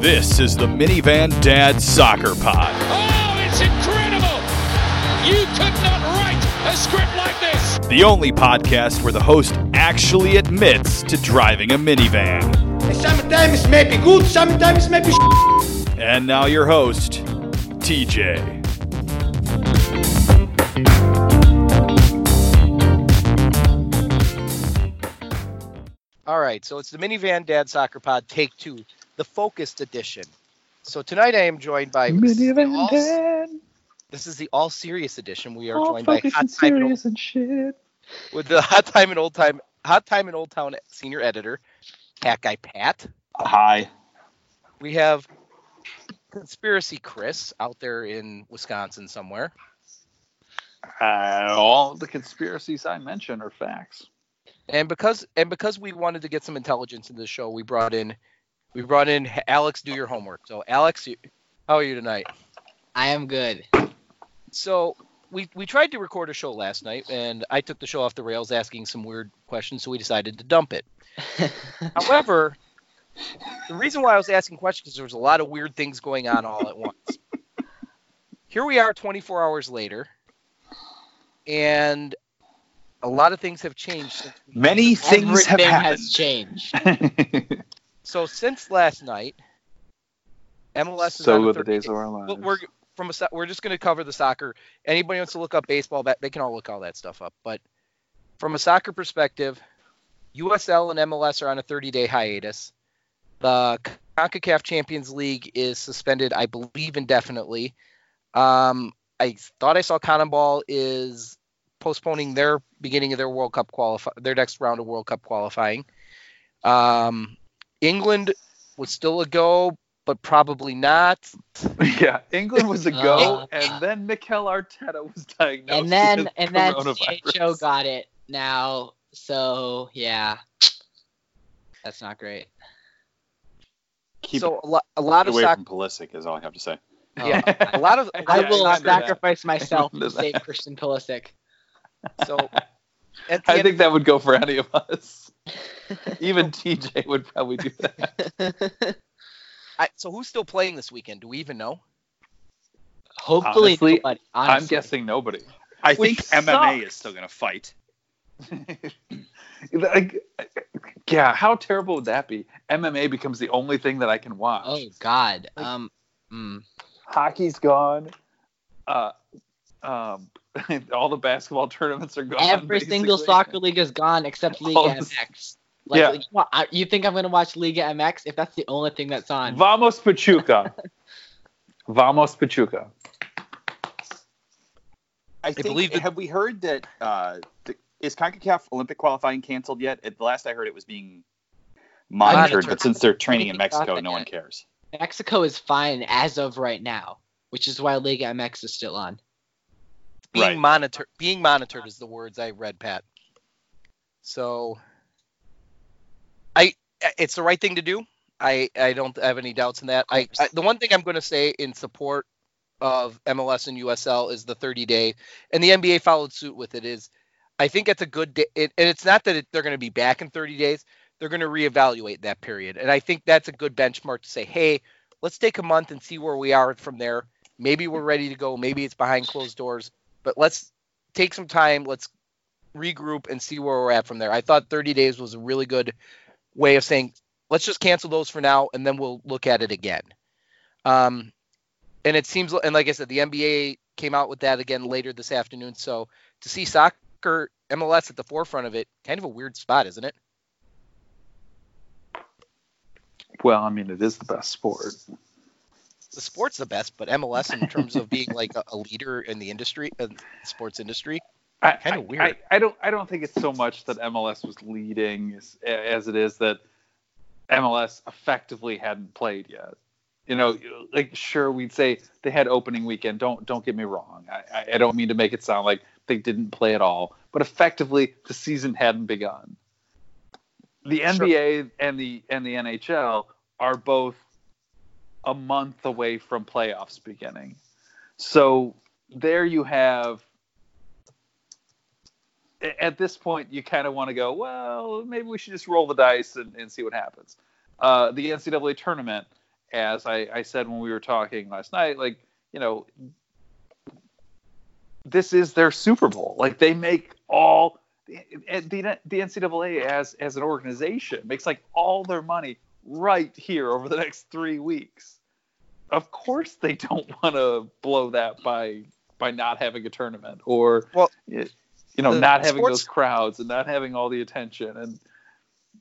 This is the Minivan Dad Soccer Pod. Oh, it's incredible! You could not write a script like this! The only podcast where the host actually admits to driving a minivan. Sometimes it may be good, sometimes it may be And now your host, TJ. All right, so it's the Minivan Dad Soccer Pod Take Two, the focused edition. So tonight I am joined by Minivan all- this is the all serious edition. We are all joined by focused hot and time and old, serious and shit. with the hot time and old time hot time and old town senior editor, Cat Guy Pat. Hi. We have conspiracy Chris out there in Wisconsin somewhere, Uh, all the conspiracies I mentioned are facts. and because and because we wanted to get some intelligence in the show, we brought in we brought in Alex. Do your homework. So Alex, how are you tonight? I am good. so we we tried to record a show last night and I took the show off the rails asking some weird questions, so we decided to dump it. However, the reason why I was asking questions is there was a lot of weird things going on all at once. Here we are 24 hours later, and a lot of things have changed. Since Many things have happened. has changed. so since last night, MLS is so on the days of our lives. We're from a we're just going to cover the soccer. Anybody wants to look up baseball, that- they can all look all that stuff up. But from a soccer perspective, USL and MLS are on a 30-day hiatus. The CONCACAF Champions League is suspended, I believe, indefinitely. Um, I thought I saw CONMEBOL is postponing their beginning of their World Cup qualify their next round of World Cup qualifying. Um, England was still a go, but probably not. yeah, England was a go, Uh, and then Mikel Arteta was diagnosed. and then with and then coronavirus. CHO got it now. So yeah, that's not great. Keep so a, lo- a lot of away soccer. from Pulisic is all I have to say. Yeah, a lot of. a I lot will soccer- sacrifice myself to save. Christian Pulisic. So I end- think that would go for any of us. Even TJ would probably do that. I, so who's still playing this weekend? Do we even know? Hopefully, Honestly, nobody. I'm guessing nobody. I Which think MMA is still going to fight. like, yeah, how terrible would that be? MMA becomes the only thing that I can watch. Oh God. Um. mm. Hockey's gone. Uh, um, all the basketball tournaments are gone. Every single soccer league is gone except Liga All this- MX. Like, Yeah. like, what, I- you think I'm gonna watch Liga MX if that's the only thing that's on? Vamos Pachuca. Vamos Pachuca. I think, believe that- have we heard that uh, the, is CONCACAF Olympic qualifying canceled yet? At the last I heard, it was being monitored, Monitored. but since they're training in Mexico, no one cares. Mexico is fine as of right now, which is why Liga MX is still on. Being Right. monitored. Being monitored is the words I read, Pat. So, I it's the right thing to do. I I don't have any doubts in that. I, I the one thing I'm going to say in support of MLS and USL is the 30 day, and the NBA followed suit with it. Is I think it's a good day, it, and it's not that it, they're going to be back in 30 days. They're going to reevaluate that period, and I think that's a good benchmark to say, hey, let's take a month and see where we are from there. Maybe we're ready to go. Maybe it's behind closed doors, but let's take some time. Let's regroup and see where we're at from there. I thought 30 days was a really good way of saying let's just cancel those for now and then we'll look at it again. Um, and it seems, and like I said, the NBA came out with that again later this afternoon. So to see soccer MLS at the forefront of it, kind of a weird spot, isn't it? Well, I mean, it is the best sport. The sport's the best, but MLS in terms of being like a, a leader in the industry, uh, sports industry, I, Kinda weird. I, I don't. I don't think it's so much that MLS was leading as, as it is that MLS effectively hadn't played yet. You know, like sure we'd say they had opening weekend. Don't don't get me wrong. I, I- I don't mean to make it sound like they didn't play at all, but effectively the season hadn't begun. The Sure. NBA and the and the NHL are both a month away from playoffs beginning. So there you have at this point you kind of want to go, well, maybe we should just roll the dice and, and see what happens. Uh, the NCAA tournament as I, I said when we were talking last night, like you know, this is their Super Bowl. Like they make all the the, the NCAA as as an organization makes like all their money right here over the next three weeks. Of course, they don't want to blow that by by not having a tournament or Well, you know not having sports- those crowds and not having all the attention and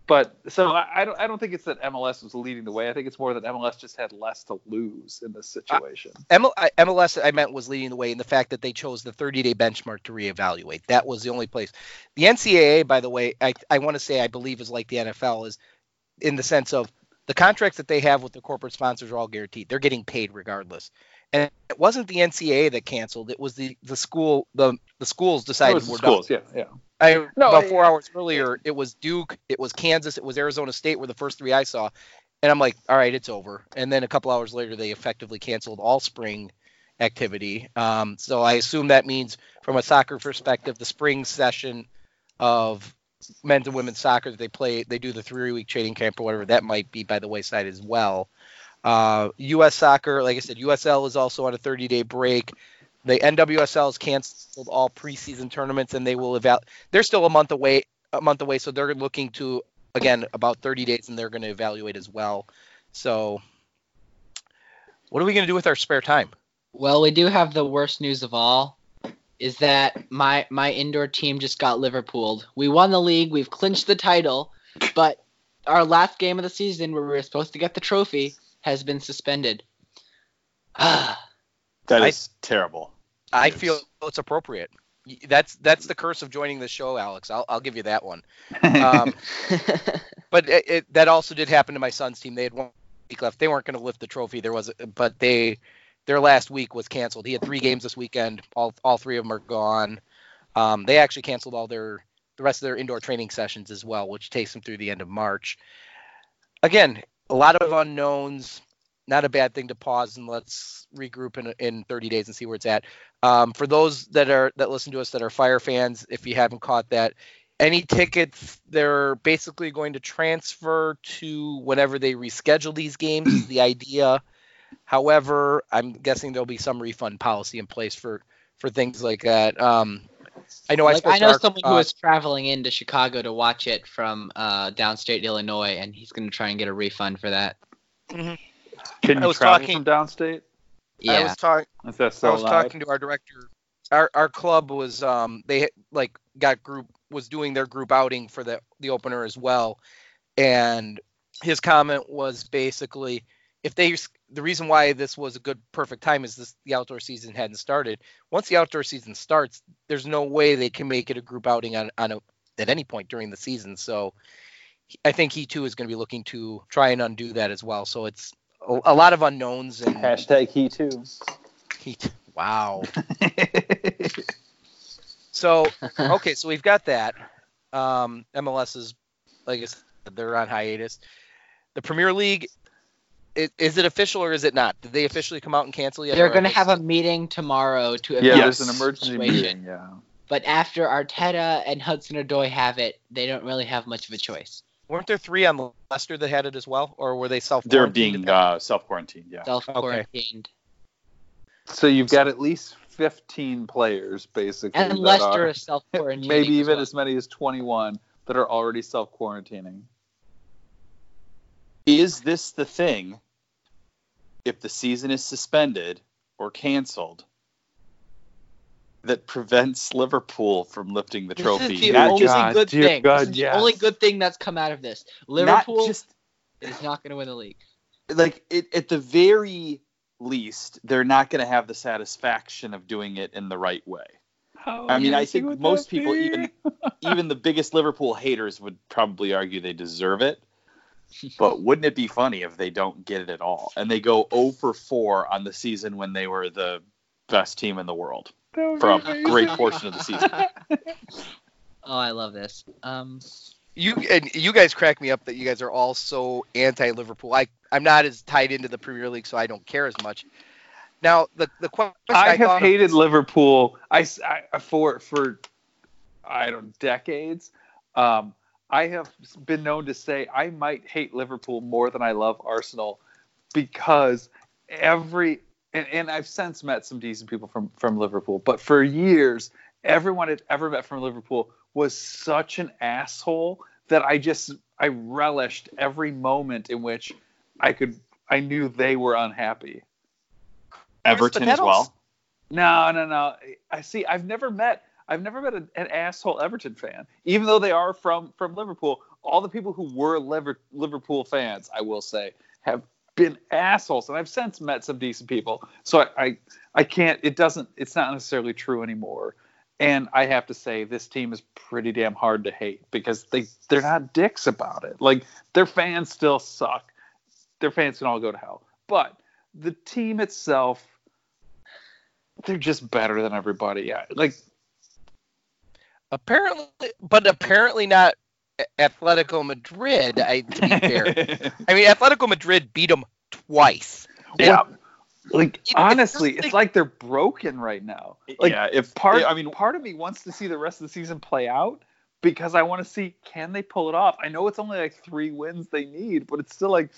but so I, I don't I don't think it's that MLS was leading the way. I think it's more that MLS just had less to lose in this uh, situation. ML, I- MLS, I meant, was leading the way in the fact that they chose the 30 day benchmark to reevaluate. That was the only place. The NCAA, by the way, I, I want to say I believe is like the NFL, is in the sense of the contracts that they have with the corporate sponsors are all guaranteed. They're getting paid regardless. And it wasn't the NCAA that canceled. It was the, the school the the schools It decided was the we're schools, done. yeah, yeah. I No, about I- four hours earlier, it was Duke, it was Kansas, it was Arizona State were the first three I saw, and I'm like, all right, it's over. And then a couple hours later, they effectively canceled all spring activity. Um, so I assume that means, from a soccer perspective, the spring session of men's and women's soccer they play, they do the three week training camp or whatever. That might be by the wayside as well. Uh, U.S. soccer, like I said, USL is also on a 30 day break. The NWSL has canceled all preseason tournaments, and they will evaluate. They're still a month away, a month away, so they're looking to again about 30 days, and they're going to evaluate as well. So, what are we going to do with our spare time? Well, we do have the worst news of all. Is that my my indoor team just got Liverpooled? We won the league. We've clinched the title, but our last game of the season, where we were supposed to get the trophy, has been suspended. Ah, That I- terrible. I Yes. feel it's appropriate. That's that's the curse of joining the show, Alex. I'll I'll give you that one. Um, but it, it, that also did happen to my son's team. They had one week left. They weren't going to lift the trophy. There was, but they their last week was canceled. He had three games this weekend. All all three of them are gone. Um, they actually canceled all their the rest of their indoor training sessions as well, which takes them through the end of March. Again, a lot of unknowns. Not a bad thing to pause and let's regroup in in 30 days and see where it's at. Um, for those that are that listen to us that are Fire fans, if you haven't caught that, any tickets they're basically going to transfer to whenever they reschedule these games the idea however i'm guessing there'll be some refund policy in place for for things like that um i know i like, spoke I know our- someone who uh, was traveling into Chicago to watch it from uh, downstate Illinois, and he's going to try and get a refund for that. Can I you was travel talking- from downstate? Yeah, i was talking Is I was loud? talking to our director. Our our club was um they like got group was doing their group outing for the the opener as well, and his comment was basically if they the reason why this was a good perfect time is this the outdoor season hadn't started. Once the outdoor season starts, there's no way they can make it a group outing on on a at any point during the season. So I think he too is going to be looking to try and undo that as well. So it's a, a lot of unknowns and Hashtag he too. he, wow. So okay, so we've got that. Um, MLS is like I said, they're on hiatus. The Premier League, i- is it official or is it not? Did they officially come out and cancel yet? they're going to have a meeting tomorrow to Yeah, there's an emergency situation. meeting. Yeah. But after Arteta and Hudson Odoi have it, they don't really have much of a choice. Weren't there three on Leicester that had it as well, or were they self? Quarantined? They're being uh, self quarantined. Yeah. Self quarantined. So you've got at least 15 players basically. And that Leicester is self quarantined. maybe even as many as 21 that are already self quarantining. Is this the thing? If the season is suspended or canceled, that prevents Liverpool from lifting the This trophy? is the Not only just, God, good dear thing. God, this is yes. the only good thing that's come out of this. not Liverpool just is not going to win the league. like it, at the very least, they're not going to have the satisfaction of doing it in the right way. I mean, I think most people, be? even even the biggest Liverpool haters, would probably argue they deserve it. But wouldn't it be funny if they don't get it at all and they go 0 for 4 on the season when they were the best team in the world for a be great portion of the season? Oh, I love this. Um, You and you guys crack me up that you guys are all so anti-Liverpool. I I'm not as tied into the Premier League, so I don't care as much. Now the the question I have thought of- hated Liverpool. I, for for I don't decades. Um, I have been known to say I might hate Liverpool more than I love Arsenal because every and, and I've since met some decent people from from Liverpool, but for years everyone had ever met from Liverpool was such an asshole that I just I relished every moment in which I could I knew they were unhappy. Everton as well. No, no, no. I see. I've never met. I've never met an, an asshole Everton fan, even though they are from from Liverpool. All the people who were Liver, Liverpool fans, I will say, have been assholes, and I've since met some decent people. So I, I, I can't. It doesn't. It's not necessarily true anymore. And I have to say, this team is pretty damn hard to hate because they they're not dicks about it. Like their fans still suck. Their fans can all go to hell. But the team itself, they're just better than everybody. Yeah, like Apparently, but apparently not Atletico Madrid. I to be fair, I mean Atletico Madrid beat them twice. yeah. Like honestly, it's like they're broken right now. Like yeah, if part, I I mean, mean, part of me wants to see the rest of the season play out because I want to see can they pull it off. I know it's only like three wins they need, but it's still like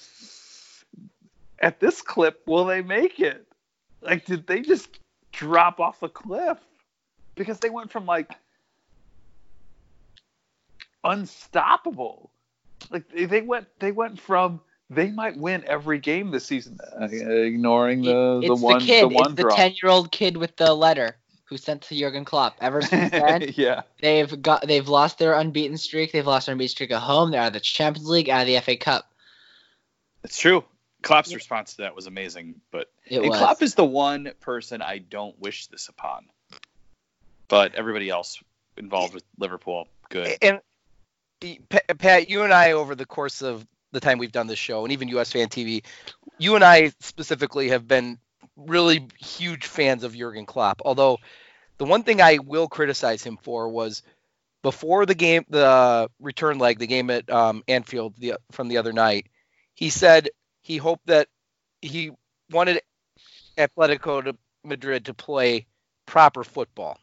at this clip, will they make it? Like, did they just drop off a cliff? Because they went from like unstoppable. Like they they went they went from they might win every game this season, uh, ignoring the the it's one the kid. the one it's the ten-year-old kid with the letter who sent to Jurgen Klopp. Ever since then, yeah. they've got they've lost their unbeaten streak. They've lost their unbeaten streak at home. They're out of the Champions League, out of the FA Cup. It's true. Klopp's response to that was amazing, but It and was. Klopp is the one person I don't wish this upon. But everybody else involved with Liverpool, good. And Pa- Pat, you and I, over the course of the time we've done this show, and even US Fan TV, you and I specifically have been really huge fans of Jurgen Klopp. Although the one thing I will criticize him for was before the game, the return leg, the game at um, Anfield the, from the other night, he said he hoped that he wanted Atletico to Madrid to play proper football.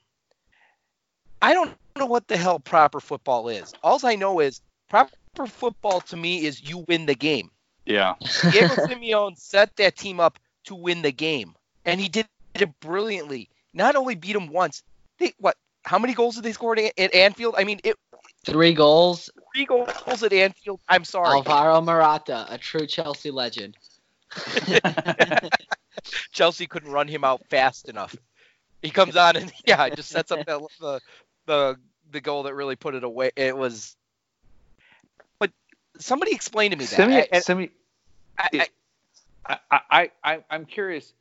I don't know what the hell proper football is. All I know is proper football to me is you win the game. Yeah. Diego Simeone set that team up to win the game, and he did it brilliantly. Not only beat them once, they what? How many goals did they score at, at Anfield? I mean, it Three goals. three goals at Anfield. I'm sorry, Alvaro Morata, a true Chelsea legend. Chelsea couldn't run him out fast enough. He comes on and yeah, just sets up the the the, the goal that really put it away. It was, but somebody explain to me that. Simi, I- Simi, I- I- I, I, I, I'm curious.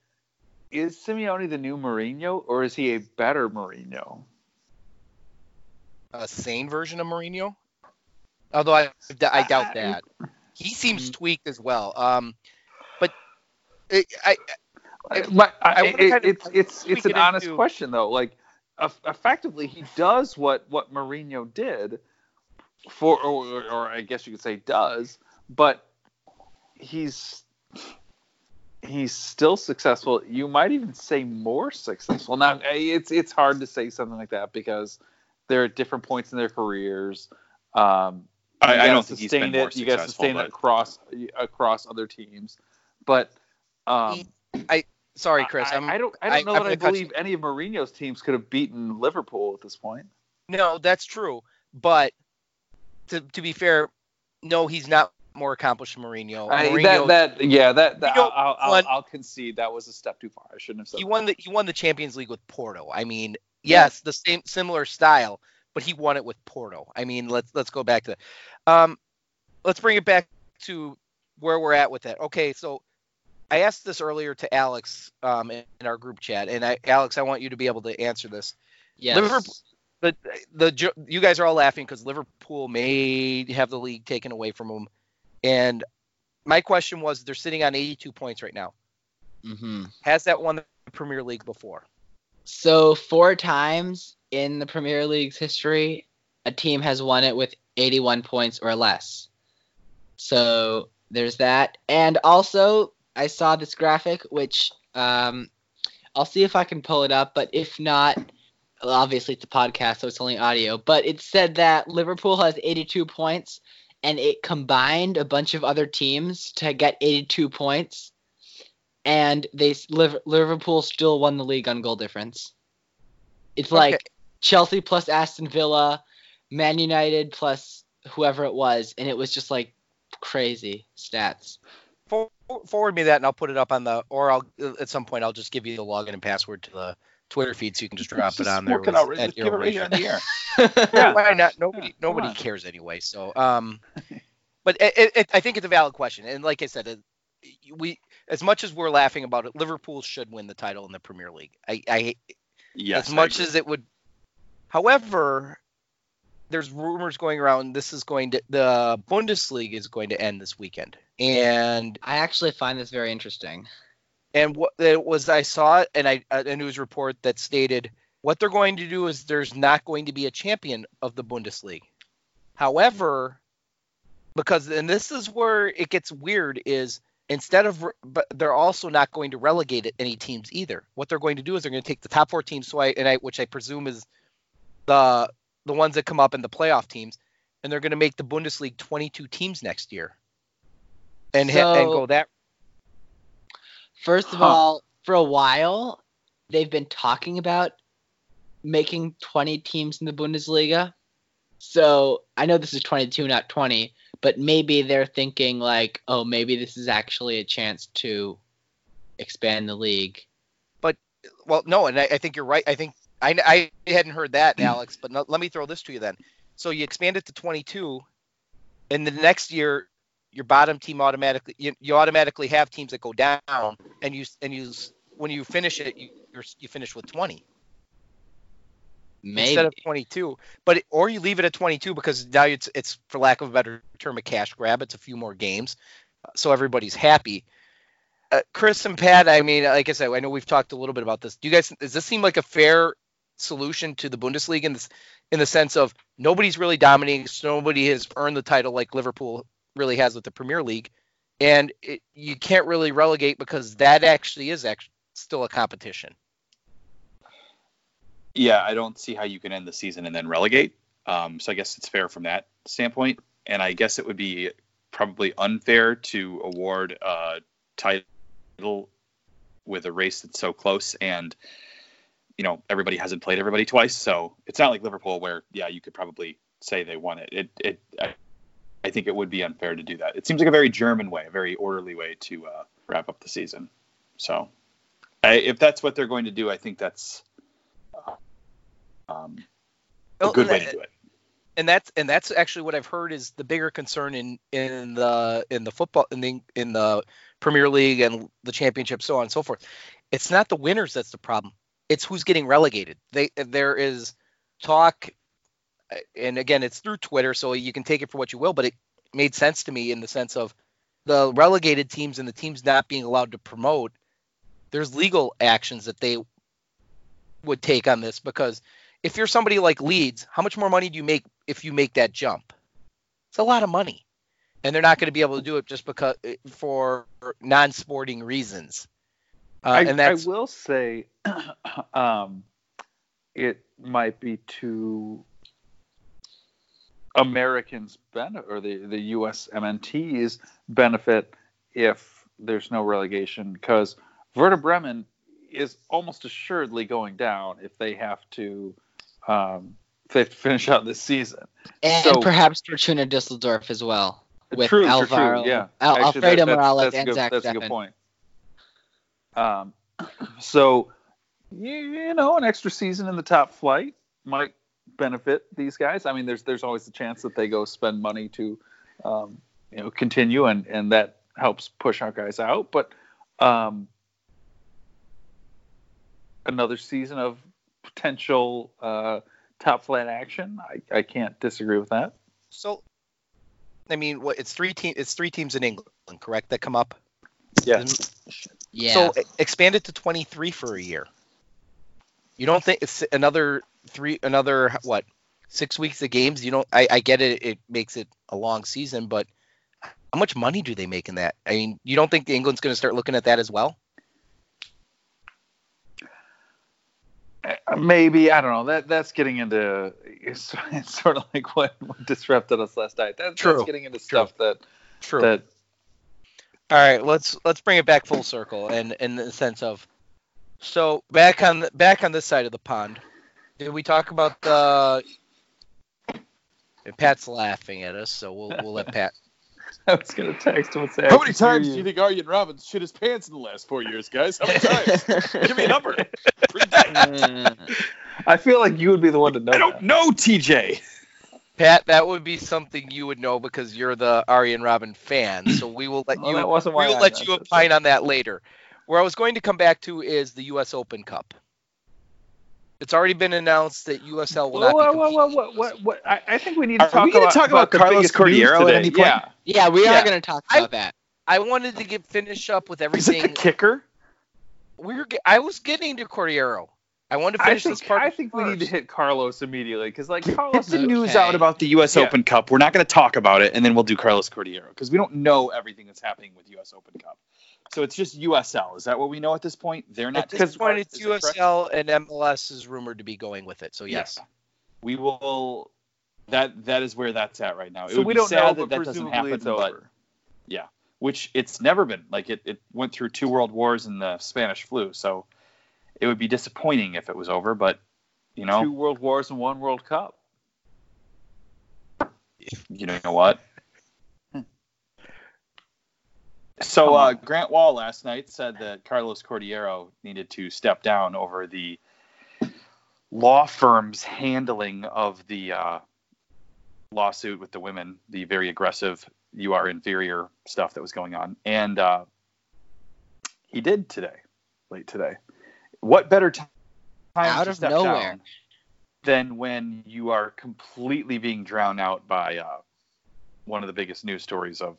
Is Simeone the new Mourinho, or is he a better Mourinho? a sane version of Mourinho. Although I, I doubt that. He seems tweaked as well. Um, but it, I, I- But I, I it- kind of it's it's it's an honest into- question though. Like, eff- effectively, he does what what Mourinho did for, or, or, or I guess you could say does, but he's he's still successful. You might even say more successful. Now, it's it's hard to say something like that because they're at different points in their careers. Um, I- I don't think he's been sustain more it. You got to successful, sustain it across across other teams, but. Um, sorry, Chris. I, I'm, I don't. I I- don't know I'm that I believe any of Mourinho's teams could have beaten Liverpool at this point. no, that's true. But to to be fair, no, he's not more accomplished than Mourinho. I, Mourinho that, that, yeah, that, that I'll, I'll, won- I'll, concede that was a step too far. I shouldn't have said. he that. won the he won the Champions League with Porto. I mean, yes, the same similar style, but he won it with Porto. I mean, let's let's go back to um let's bring it back to where we're at with that. Okay, so I asked this earlier to Alex um in, in our group chat and I Alex, I want you to be able to answer this. Yes. Liverpool- The the you guys are all laughing because Liverpool may have the league taken away from them. And my question was they're sitting on 82 points right now. hmm Has that won the Premier League before? So four times in the Premier League's history, a team has won it with 81 points or less. So there's that, and also I saw this graphic, which um, I'll see if I can pull it up. But if not, well, obviously it's a podcast, so it's only audio. But it said that Liverpool has 82 points, and it combined a bunch of other teams to get 82 points. and they Liverpool still won the league on goal difference. It's like Okay. Chelsea plus Aston Villa, Man United plus whoever it was, and it was just like crazy stats. For, forward me that, and I'll put it up on the, or I'll at some point I'll just give you the login and password to the Twitter feed so you can just drop it on there. work it with- out right- at just your give it right here on the air. Yeah. Why not? Nobody, Yeah, nobody on. cares anyway. So, um, but it, it, it, I think it's a valid question, and like I said, it, we as much as we're laughing about it, Liverpool should win the title in the Premier League. I, I Yes. as much agree. as it would. However, there's rumors going around. This is going to the Bundesliga is going to end this weekend, and I actually find this very interesting. and what it was I saw it and I a news report that stated what they're going to do is there's not going to be a champion of the Bundesliga. However, because and this is where it gets weird is instead of but they're also not going to relegate it any teams either. What they're going to do is they're going to take the top four teams, so I and I which I presume is the the ones that come up in the playoff teams, and they're going to make the Bundesliga 22 teams next year, and ha- and go that First of Huh. all, for a while, they've been talking about making 20 teams in the Bundesliga. So I know this is 22, not 20, but maybe they're thinking like, oh, maybe this is actually a chance to expand the league. But well, no, and I, I think you're right. I think I, I hadn't heard that, Alex, but no, let me throw this to you then. So you expand it to 22, and the next year, your bottom team automatically you, you automatically have teams that go down, and you and you when you finish it, you you're, you finish with 20 Maybe. instead of 22. But it, or you leave it at 22 because now it's it's for lack of a better term a cash grab. It's a few more games, so everybody's happy. Uh, Chris and Pat, I mean, like I said, I know we've talked a little bit about this. Do you guys does this seem like a fair solution to the Bundesliga in this in the sense of nobody's really dominating, so nobody has earned the title like Liverpool really has with the Premier League, and it, you can't really relegate because that actually is actually still a competition. yeah, I don't see how you can end the season and then relegate. Um, so I guess it's fair from that standpoint. And I guess it would be probably unfair to award a title with a race that's so close and you know everybody hasn't played everybody twice so it's not like liverpool where yeah you could probably say they won it it, it I, I think it would be unfair to do that it seems like a very german way a very orderly way to uh, wrap up the season so I, if that's what they're going to do i think that's uh, um, a good way to do it and that's and that's actually what I've heard is the bigger concern in in the in the football in the in the Premier League and the championship, so on and so forth. It's not the winners that's the problem. It's who's getting relegated. They there is talk, uh, and again, it's through Twitter, so you can take it for what you will. But it made sense to me in the sense of the relegated teams and the teams not being allowed to promote. There's legal actions that they would take on this because if you're somebody like Leeds, how much more money do you make if you make that jump? It's a lot of money. And they're not going to be able to do it just because for non-sporting reasons. Uh, I, and that's I will say, um, it might be to Americans' benefit or the the U.S. MNTs benefit if there's no relegation because Werder Bremen is almost assuredly going down if they have to um, if they have to finish out this season. And So- perhaps Fortuna Dusseldorf as well. With true, true, Alvaro, true, yeah. Al- Actually, Alfredo that- Morales that's a and good, Zach That's a good point. Um, so you, you know, an extra season in the top flight might benefit these guys. I mean, there's there's always a chance that they go spend money to, um, you know, continue, and and that helps push our guys out. But um, another season of potential uh, top flight action, I, I can't disagree with that. so. I mean, what it's three team. It's three teams in England, correct? That come up. yeah Yeah. So expand it to 23 for a year. You don't think it's another three, another what, six weeks of games? You don't. I, I get it. It makes it a long season, but how much money do they make in that? I mean, you don't think England's going to start looking at that as well? Uh, Maybe I don't know. That that's getting into it's, it's sort of like what, what disrupted us last night. That, True, That's getting into stuff that True. that All right, let's let's bring it back full circle, and in the sense of, so back on the, back on this side of the pond, did we talk about the? and Pat's laughing at us, so we'll we'll let Pat. I was gonna text him and say. How many can hear times do you think Arjen Robben shit his pants in the last four years, guys? How many times? Give me a number. Mm. I feel like you would be the one to know. I don't that. know, TJ. Pat, that would be something you would know because you're the Arjen Robben fan. So we will let Well, you we will I let you opine on that later. Where I was going to come back to is the U.S. Open Cup. It's already been announced that USL will Whoa, not whoa, whoa, competing. whoa, what, what, what? I, I think we need to Are talk about, talk about the Carlos Cordeiro at any point? Yeah. Yeah, we Yeah. are going to talk I- about that. I wanted to get finish up with everything. Is it the kicker? we were. I was getting to Cordeiro. I want to finish think this part. I think we need to hit Carlos immediately because like Get Carlos the Okay. news out about the U.S. Yeah. Open Cup. We're not going to talk about it, and then we'll do Carlos Cordeiro because we don't know everything that's happening with U.S. Open Cup. So it's just USL. Is that what we know at this point? They're not. At this point, part? it's Is that correct? USL and MLS is rumored to be going with it. So yes. Yeah. We will. That that is where that's at right now. It so would we be don't sad know, that but that doesn't presumably happen. it's but over. which it's never been. Like it, it went through two world wars and the Spanish flu, so it would be disappointing if it was over. But you know, Two World Wars and one World Cup. you know what? So uh, Grant Wahl last night said that Carlos Cordeiro needed to step down over the law firm's handling of the uh, lawsuit with the women, the very aggressive "you are inferior" stuff that was going on, and uh, he did today, late today. What better time Out to of step nowhere. down than when you are completely being drowned out by uh, one of the biggest news stories of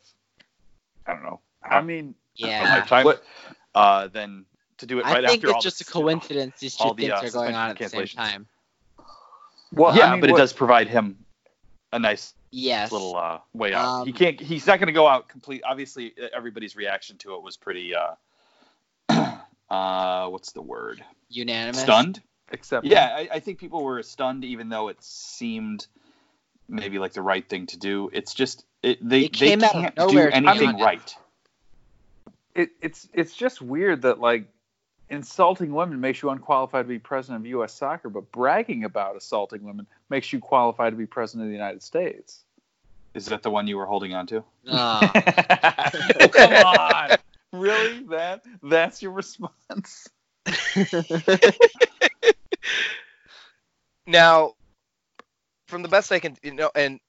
I don't know I mean, Yeah. lifetime. What- Uh, then to do it right I think after it's all just a this, coincidence these two all the, things uh, are going on at the same time. well, yeah, I mean, but what- it does provide him a nice Yes. little uh, way out. Um, he can't. He's not going to go out complete. Obviously, everybody's reaction to it was pretty. Uh, uh, what's the word? Unanimous. Stunned. Except Yeah, I, I think people were stunned, even though it seemed maybe like the right thing to do. It's just it, they It they can't do anything to right. it, it's it's just weird that like insulting women makes you unqualified to be president of U.S. Soccer, but bragging about assaulting women makes you qualified to be president of the United States. Is that the one you were holding on to? Oh. Come on, really? That that's your response? Now, from the best I can, you know, and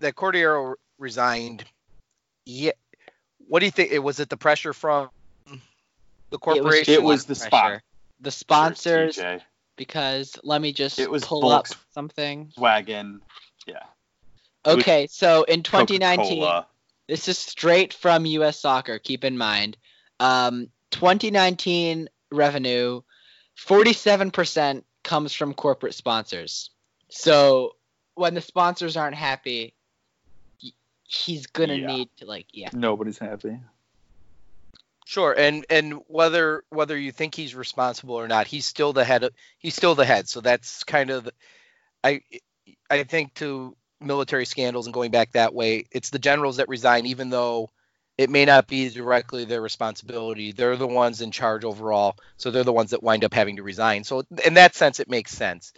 that Cordeiro resigned. Yeah. What do you think? It was it the pressure from the corporation? it was the pressure. spot. The sponsors, TJ. because let me just It was pull up something. Wagon. Yeah. Okay, so in 2019, Coca-Cola. This is straight from U.S. Soccer. Keep in mind, um, 2019 revenue, 47% comes from corporate sponsors. So when the sponsors aren't happy, he's gonna Yeah. need to like, yeah. Nobody's happy. Sure, and and whether whether you think he's responsible or not, he's still the head. Of, he's still the head. So that's kind of, the, I I think to military scandals and going back that way, it's the generals that resign, even though it may not be directly their responsibility. They're the ones in charge overall, so they're the ones that wind up having to resign. So in that sense, it makes sense.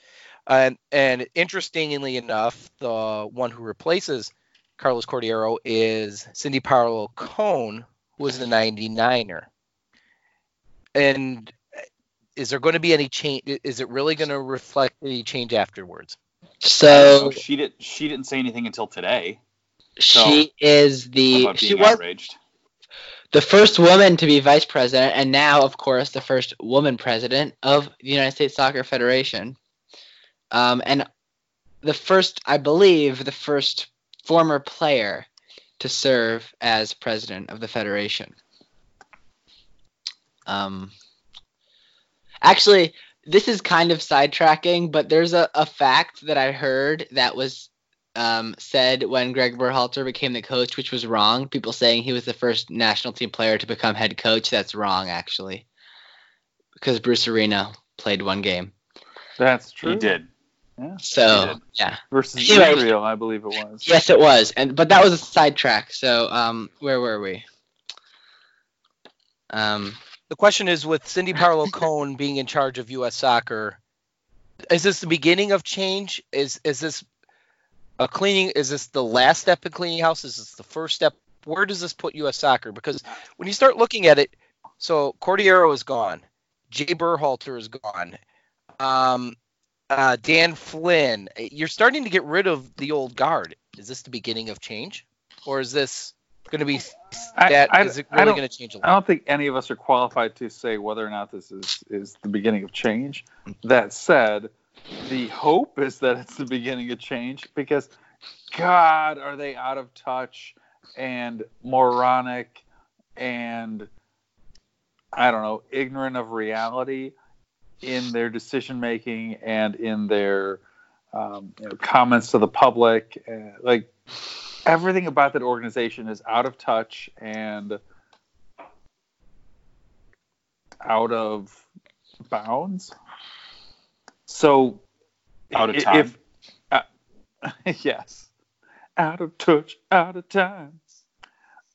And and interestingly enough, the one who replaces Carlos Cordeiro is Cindy Parlow Cone, who was the 99er. And is there going to be any change? Is it really going to reflect any change afterwards? So she did. She didn't say anything until today she is the she was outraged. the first woman to be vice president, and now, of course, the first woman president of the United States Soccer Federation. Um, and the first, I believe, the first former player to serve as president of the federation. Um, actually, this is kind of sidetracking, but there's a, a fact that I heard that was um, said when Greg Berhalter became the coach, which was wrong. People saying he was the first national team player to become head coach. That's wrong, actually, because Bruce Arena played one game. That's true. He did. Yeah, so did. yeah, Versus Anyway. Israel, I believe it was. yes, it was, and but that was a sidetrack. So um, where were we? Um, The question is with Cindy Parlow Cone being in charge of U.S. soccer, is this the beginning of change? Is is this a cleaning? Is this the last step in cleaning house? Is this the first step? Where does this put U.S. soccer? Because when you start looking at it, so Cordeiro is gone, Jay Berhalter is gone, um, uh, Dan Flynn. You're starting to get rid of the old guard. Is this the beginning of change, or is this going to be I- that? I- is it really going to change a I lot? I don't think any of us are qualified to say whether or not this is is the beginning of change. That said, the hope is that it's the beginning of change because God, are they out of touch and moronic and I don't know, ignorant of reality in their decision making and in their um, you know, comments to the public. Uh, like everything about that organization is out of touch and out of bounds. So, Out of time. If, uh, yes, out of touch, out of time.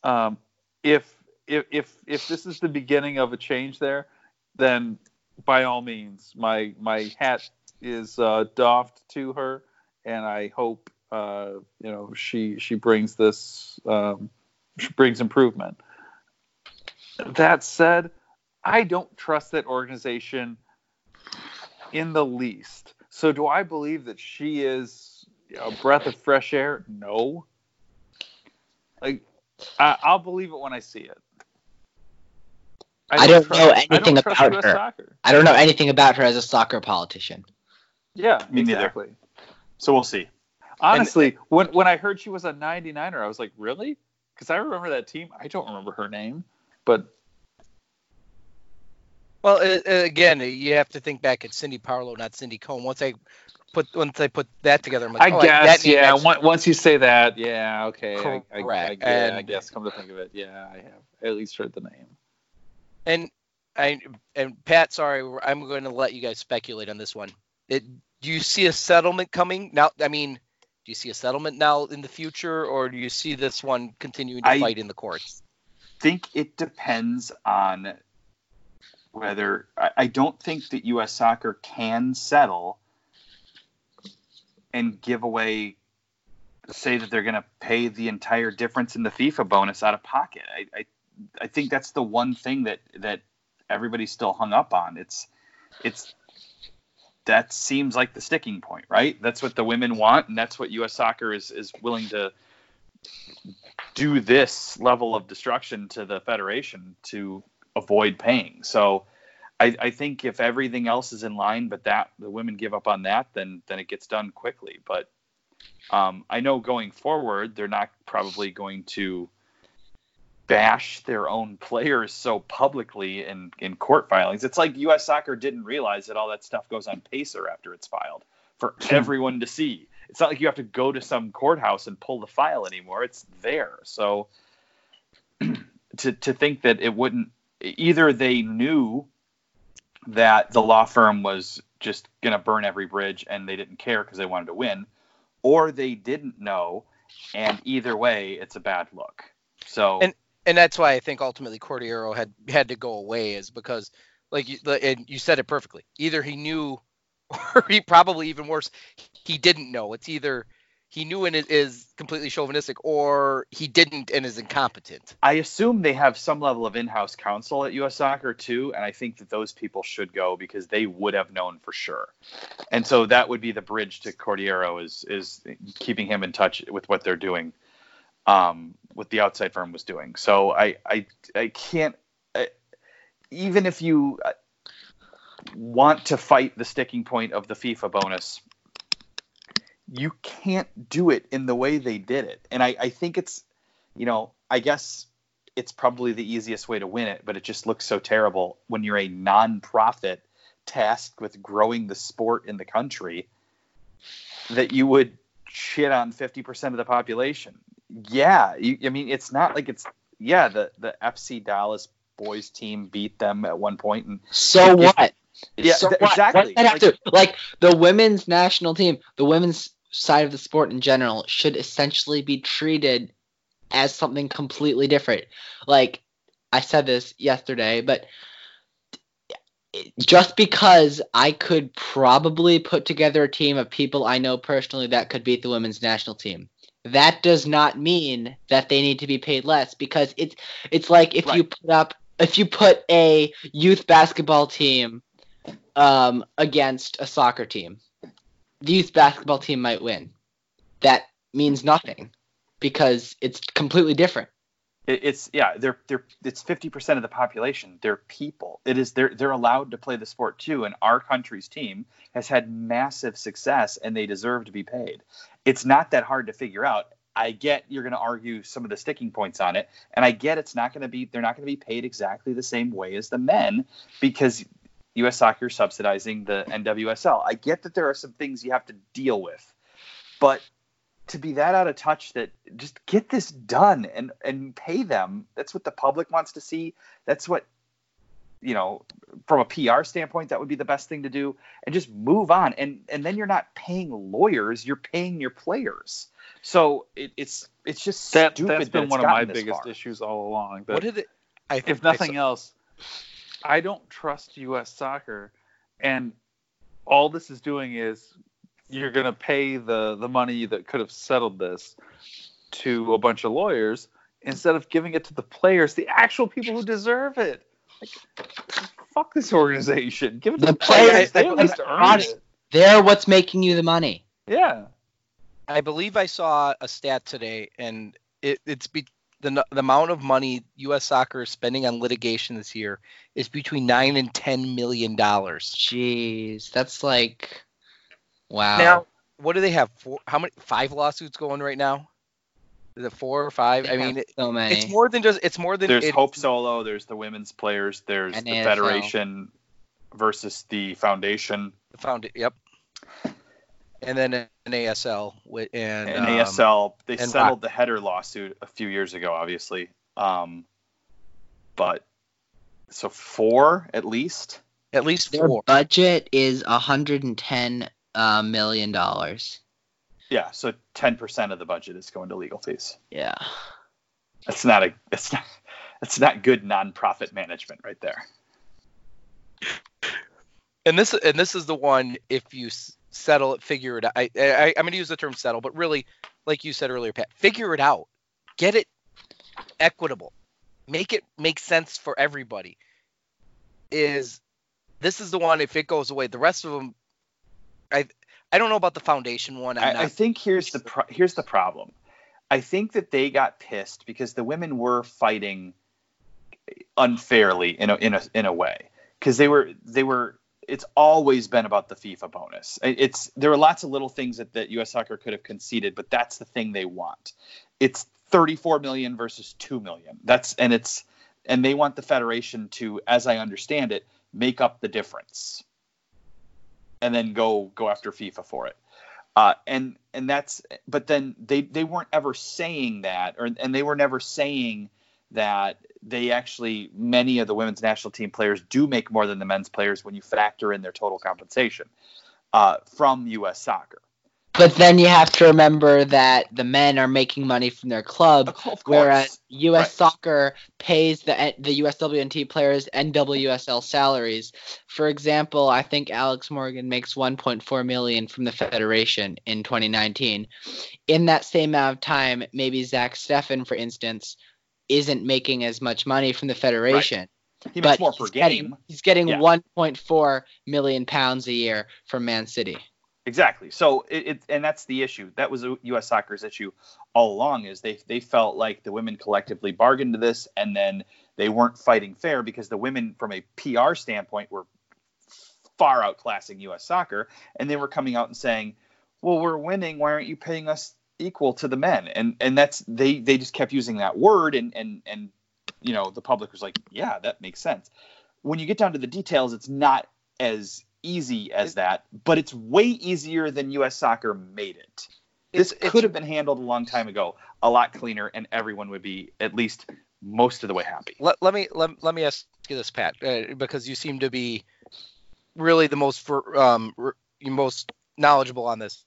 Um, if if if if this is the beginning of a change there, then by all means, my my hat is uh, doffed to her, and I hope uh, you know she she brings this um, she brings improvement. That said, I don't trust that organization in the least. So do I believe that she is a breath of fresh air? No. Like I, I'll believe it when I see it. I don't trust- know I don't anything about US her. Soccer. I don't know anything about her as a soccer politician. Yeah, Me neither. exactly. So we'll see. Honestly, when when I heard she was a 99er, I was like, really? Because I remember that team. I don't remember her name, but Well, uh, again, you have to think back at Cindy Parlow, not Cindy Cone. Once I put once I put that together, I'm like, I oh, guess that yeah. Once you say that, yeah, okay. I, I, I, Correct. yeah, I guess come to think of it, yeah, I have at least heard the name. And I and Pat, sorry, I'm going to let you guys speculate on this one. It, do you see a settlement coming now? I mean, do you see a settlement now in the future, or do you see this one continuing to I- fight in the courts? I think it depends on whether I, I don't think that U.S. Soccer can settle and give away, say that they're going to pay the entire difference in the FIFA bonus out of pocket. I, I, I think that's the one thing that that everybody's still hung up on. It's it's that seems like the sticking point, right? That's what the women want, and that's what U.S. Soccer is is willing to do this level of destruction to the federation to avoid paying. So I, I think if everything else is in line, but that the women give up on that, then then it gets done quickly. But um, I know going forward, they're not probably going to bash their own players so publicly in, in court filings. It's like U.S. Soccer didn't realize that all that stuff goes on Pacer after it's filed for hmm. everyone to see. It's not like you have to go to some courthouse and pull the file anymore. It's there. So to to think that it wouldn't either they knew that the law firm was just going to burn every bridge and they didn't care because they wanted to win or they didn't know and either way it's a bad look. So And- and that's why I think ultimately Cordeiro had had to go away is because like you, and you said it perfectly. Either he knew, or he probably even worse, he didn't know. It's either he knew and is, completely chauvinistic, or he didn't and is incompetent. I assume they have some level of in-house counsel at US Soccer too, and I think that those people should go because they would have known for sure. And so that would be the bridge to Cordeiro is is keeping him in touch with what they're doing, um, what the outside firm was doing. So I I I can't I, even if you uh, want to fight the sticking point of the FIFA bonus. You can't do it in the way they did it. And I, I think it's, you know, I guess it's probably the easiest way to win it, but it just looks so terrible when you're a non-profit tasked with growing the sport in the country that you would shit on 50% of the population. Yeah, you, I mean it's not like it's yeah, the the FC Dallas boys team beat them at one point and So If- what? yeah, so th- what? exactly. What Like- to- like the women's national team, the women's side of the sport in general should essentially be treated as something completely different. Like I said this yesterday, but just because I could probably put together a team of people I know personally that could beat the women's national team, that does not mean that they need to be paid less because it's it's like if you put up if you put a youth basketball team um, against a soccer team, the youth basketball team might win. That means nothing because it's completely different. It, it's yeah, they're they're it's fifty percent of the population. They're people. It is they're they're allowed to play the sport too. And our country's team has had massive success, and they deserve to be paid. It's not that hard to figure out. I get you're going to argue some of the sticking points on it, and I get it's not going to be they're not going to be paid exactly the same way as the men because U.S. Soccer subsidizing the NWSL. I get that there are some things you have to deal with, but to be that out of touch that just get this done and and pay them that's what the public wants to see that's what you know from a PR standpoint that would be the best thing to do and just move on and and then you're not paying lawyers you're paying your players so it, it's it's just That stupid that's that been it's one of my biggest far. issues all along. That What did it? I if nothing saw- else, I don't trust U.S. soccer, and all this is doing is you're going to pay the the money that could have settled this to a bunch of lawyers instead of giving it to the players, the actual people who deserve it. Like, fuck this organization. Give it to The the, players. players- They at least the earned body- it. They're what's making you the money. Yeah. I believe I saw a stat today, and it, it's be, the the amount of money U.S. Soccer is spending on litigation this year is between nine and ten million dollars. Jeez, that's like, wow. Now, what do they have? Four? How many? Five lawsuits going right now? Is it four or five? They I mean, so many. it's more than just. It's more than. there's it, Hope Solo there's the women's players there's the NASL. federation versus the foundation The Found it. Yep. And then an ASL wi- and, and um, ASL they and settled the header lawsuit a few years ago, obviously. Um, but so four at least. at least Their four. budget is 110 uh, million dollars. Yeah, so ten percent of the budget is going to legal fees. Yeah. That's not a that's not that's not good nonprofit management right there. and this and this is the one if you settle it figure it out I, I i'm going to use the term settle but really like you said earlier pat figure it out get it equitable make it make sense for everybody is this is the one if it goes away the rest of them i i don't know about the foundation one I, I think here's the pro- here's the problem. I think that they got pissed because the women were fighting unfairly in a in a in a way because they were they were. It's always been about the FIFA bonus. It's there are lots of little things that, that U.S. Soccer could have conceded, but that's the thing they want. It's 34 million versus 2 million. That's and it's and they want the federation to, as I understand it, make up the difference, and then go go after FIFA for it. Uh, and and that's but then they they weren't ever saying that or and they were never saying that they actually many of the women's national team players do make more than the men's players when you factor in their total compensation uh, from U.S. soccer. But then you have to remember that the men are making money from their club, whereas U.S. Right. Soccer pays the the USWNT players NWSL salaries. For example, I think Alex Morgan makes 1.4 million from the federation in 2019. In that same amount of time, maybe Zach Steffen, for instance, isn't making as much money from the federation. he but makes more per he's getting, game. he's getting Yeah. 1.4 million pounds a year from Man City. Exactly. So it, it and that's the issue. That was a U.S. Soccer's issue all along. Is they they felt like the women collectively bargained to this, and then they weren't fighting fair because the women, from a PR standpoint, were far outclassing U.S. Soccer, and they were coming out and saying, "Well, we're winning. Why aren't you paying us equal to the men?" And and that's they they just kept using that word, and and and you know the public was like, "Yeah, that makes sense." When you get down to the details, it's not as easy as that, but it's way easier than U.S. Soccer made it. This It's- could have been handled a long time ago, a lot cleaner, and everyone would be at least most of the way happy. let, let me let, let me ask you this pat uh, because you seem to be really the most for um r- you most knowledgeable on this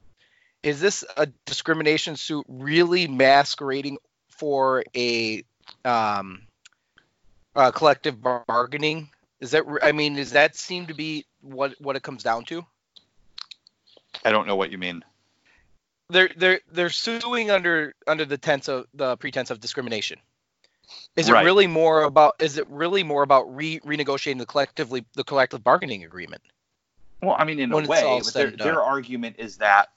is this a discrimination suit really masquerading for a um uh, collective bargaining. Is that? I mean, does that seem to be what what it comes down to? I don't know what you mean. They're they're they're suing under under the tense of the pretense of discrimination. Is Right. it really more about? Is it really more about re renegotiating the collectively the collective bargaining agreement? Well, I mean, in When a way, but their, their argument is that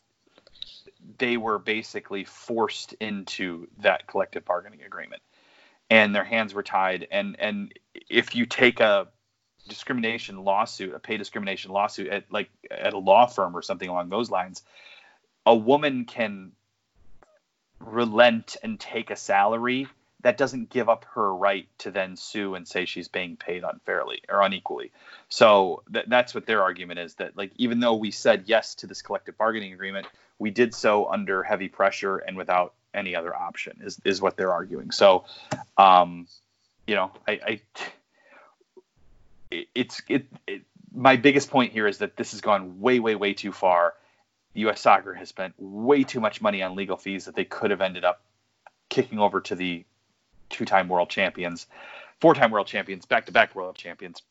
they were basically forced into that collective bargaining agreement, and their hands were tied. And and if you take a discrimination lawsuit, a pay discrimination lawsuit at like at a law firm or something along those lines, a woman can relent and take a salary that doesn't give up her right to then sue and say she's being paid unfairly or unequally. So th- that's what their argument is that like even though we said yes to this collective bargaining agreement, we did so under heavy pressure and without any other option is is what they're arguing. So um you know, I, I it's it, it my biggest point here is that this has gone way way way too far. US soccer has spent way too much money on legal fees that they could have ended up kicking over to the two-time world champions, four-time world champions, back-to-back world champions.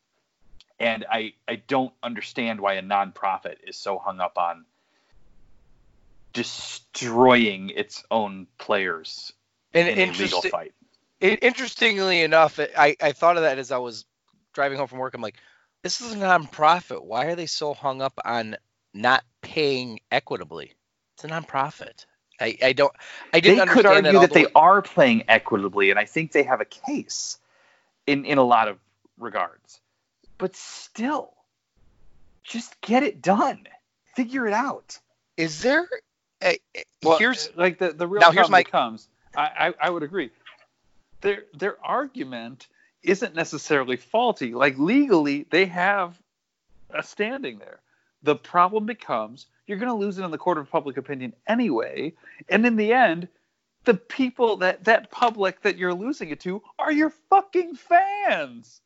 And I I don't understand why a nonprofit is so hung up on destroying its own players And in a legal fight. in- interestingly enough, I I thought of that as I was driving home from work. I'm like, this is a nonprofit. Why are they so hung up on not paying equitably? It's a nonprofit. I, I don't I They didn't They could argue all that the they way- are playing equitably, and I think they have a case in in a lot of regards. But still, just get it done. Figure it out. Is there? A, Well, here's like the the real Now, here's problem my- becomes. I, I I would agree. Their their argument isn't necessarily faulty. Like legally, they have a standing there. The problem becomes you're going to lose it in the court of public opinion anyway, and in the end, the people that that public that you're losing it to are your fucking fans.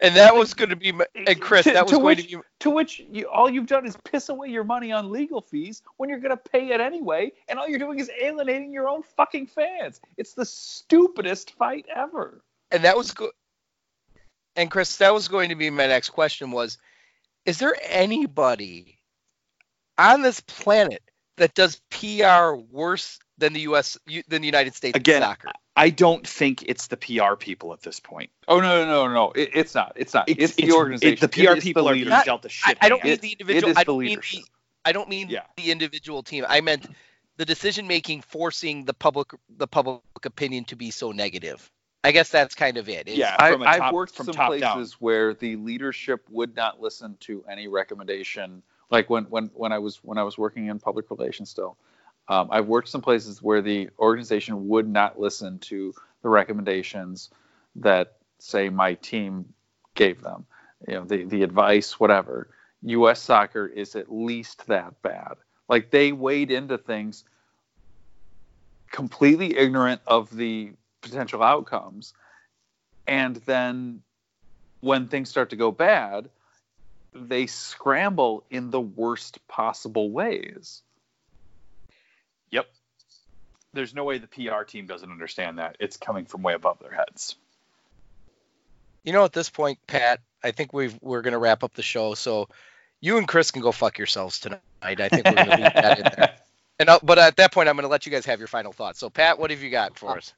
and that was going to be my, and Chris To- that was to going which- to be To which you, all you've done is piss away your money on legal fees when you're going to pay it anyway, and all you're doing is alienating your own fucking fans. It's the stupidest fight ever. and that was go- and Chris that was going to be my next question was is there anybody on this planet that does PR worse than the US than the United States in Again, soccer? I don't think it's the PR people at this point. Oh no, no, no, no! It, it's not. It's not. It's, the it- organization. the PR It is people the are leadership. being dealt a I, shit. I don't hand. mean the individual is I the don't mean leadership. the I don't mean Yeah. the individual team. I meant the decision making forcing the public the public opinion to be so negative. I guess that's kind of it. is- Yeah. I, from a I've worked from some top places down. where the leadership would not listen to any recommendation. Like when when when I was when I was working in public relations still, um, I've worked some places where the organization would not listen to the recommendations that say my team gave them. You know, the the advice, whatever. U.S. soccer is at least that bad. Like they wade into things completely ignorant of the potential outcomes and then when things start to go bad they scramble in the worst possible ways Yep. There's no way the PR team doesn't understand that. It's coming from way above their heads. You know, at this point, Pat, I think we've we're gonna wrap up the show. So you and Chris can go fuck yourselves tonight. I think we're gonna leave that in there. And uh, but at that point, I'm gonna let you guys have your final thoughts. So Pat, what have you got for us?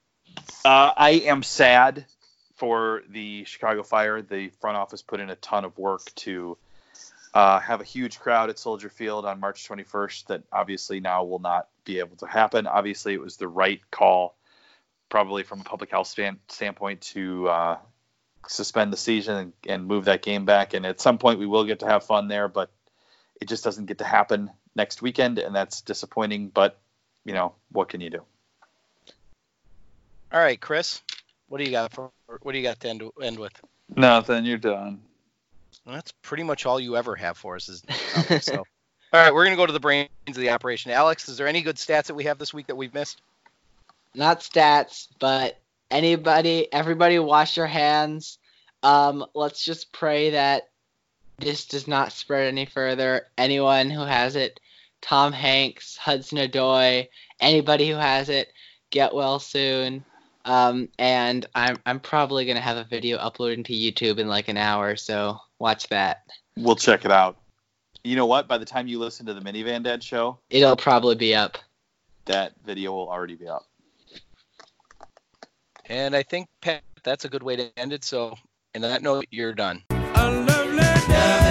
Uh, I am sad for the Chicago Fire. The front office put in a ton of work to uh, have a huge crowd at Soldier Field on March 21st. That obviously now will not be able to happen. Obviously, it was the right call, probably from a public health stand, standpoint, to uh, suspend the season and, and move that game back. And at some point, we will get to have fun there, but it just doesn't get to happen next weekend, and that's disappointing. But you know, what can you do? All right, Chris, what do you got for what do you got to end, end with? nothing you're done Well, that's pretty much all you ever have for us. Is so. All right, we're gonna go to the brains of the operation. Alex, is there any good stats that we have this week that we've missed? Not stats, but anybody, everybody, wash your hands. Um, let's just pray that this does not spread any further. Anyone who has it, Tom Hanks, Hudson-Odoi, anybody who has it, get well soon. Um, and I'm I'm probably gonna have a video uploading to YouTube in like an hour, so watch that. We'll check it out. You know what? By the time you listen to the Minivan Dad show, It'll probably be up. that video will already be up. And I think Pat, that's a good way to end it. So, in that note, you're done. A love letter